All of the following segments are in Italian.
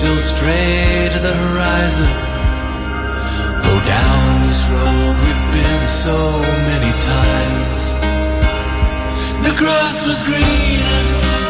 still stray to the horizon. Go down this road we've been so many times. The grass was greener.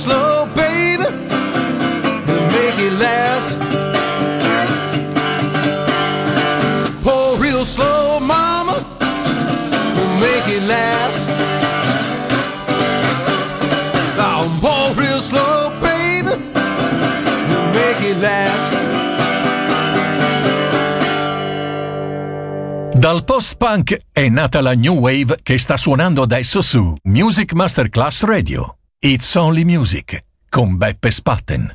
slow, baby. We'll make it last. Pour real slow, mama. We'll make it last. Now pour real slow, baby. We'll make it last. Dal post-punk è nata la new wave che sta suonando adesso su Music Masterclass Radio. It's Only Music con Beppe Spatten.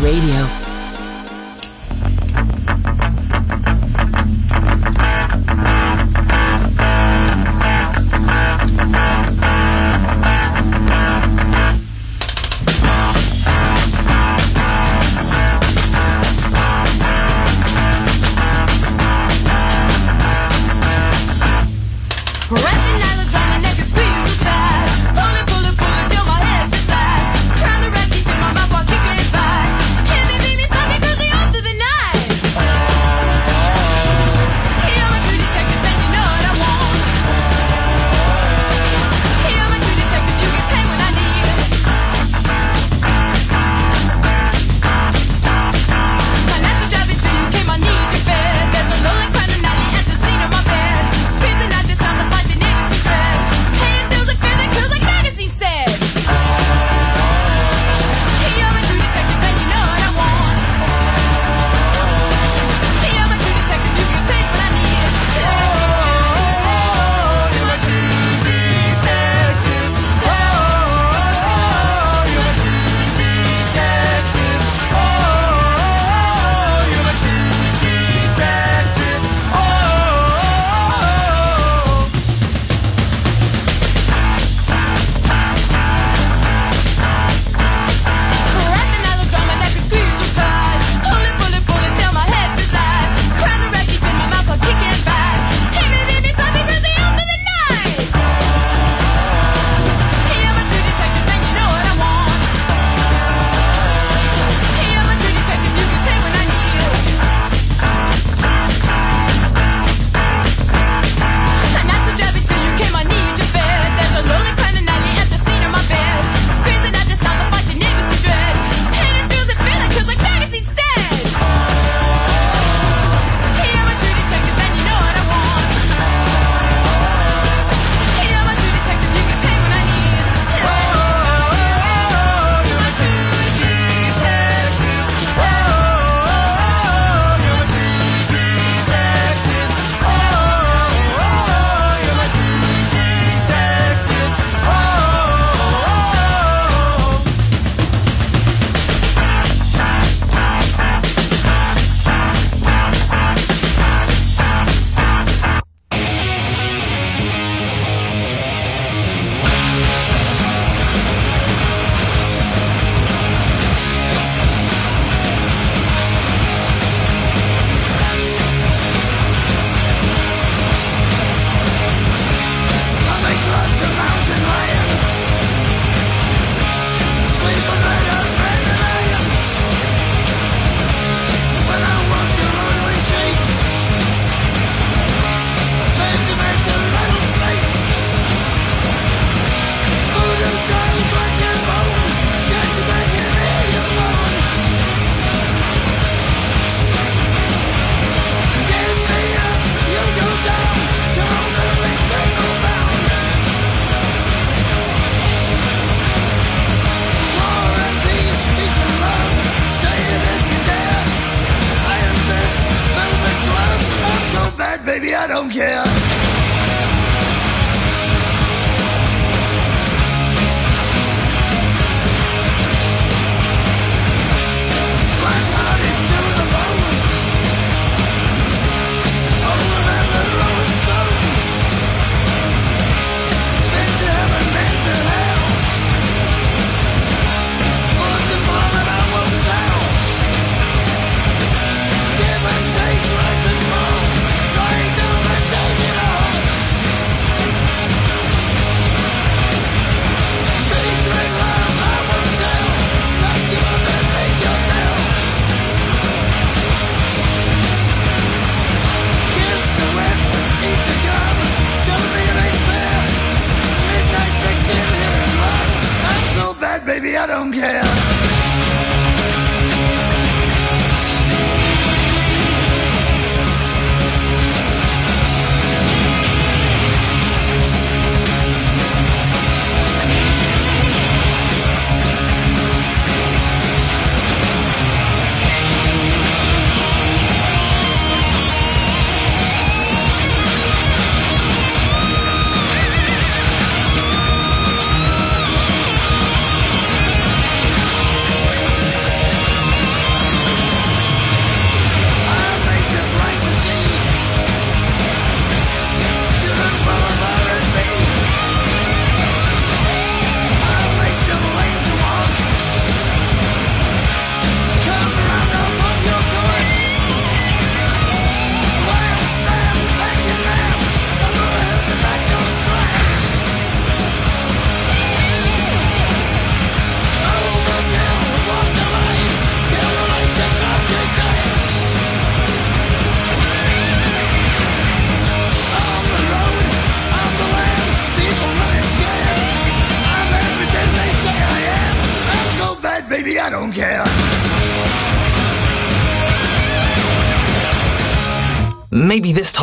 Radio.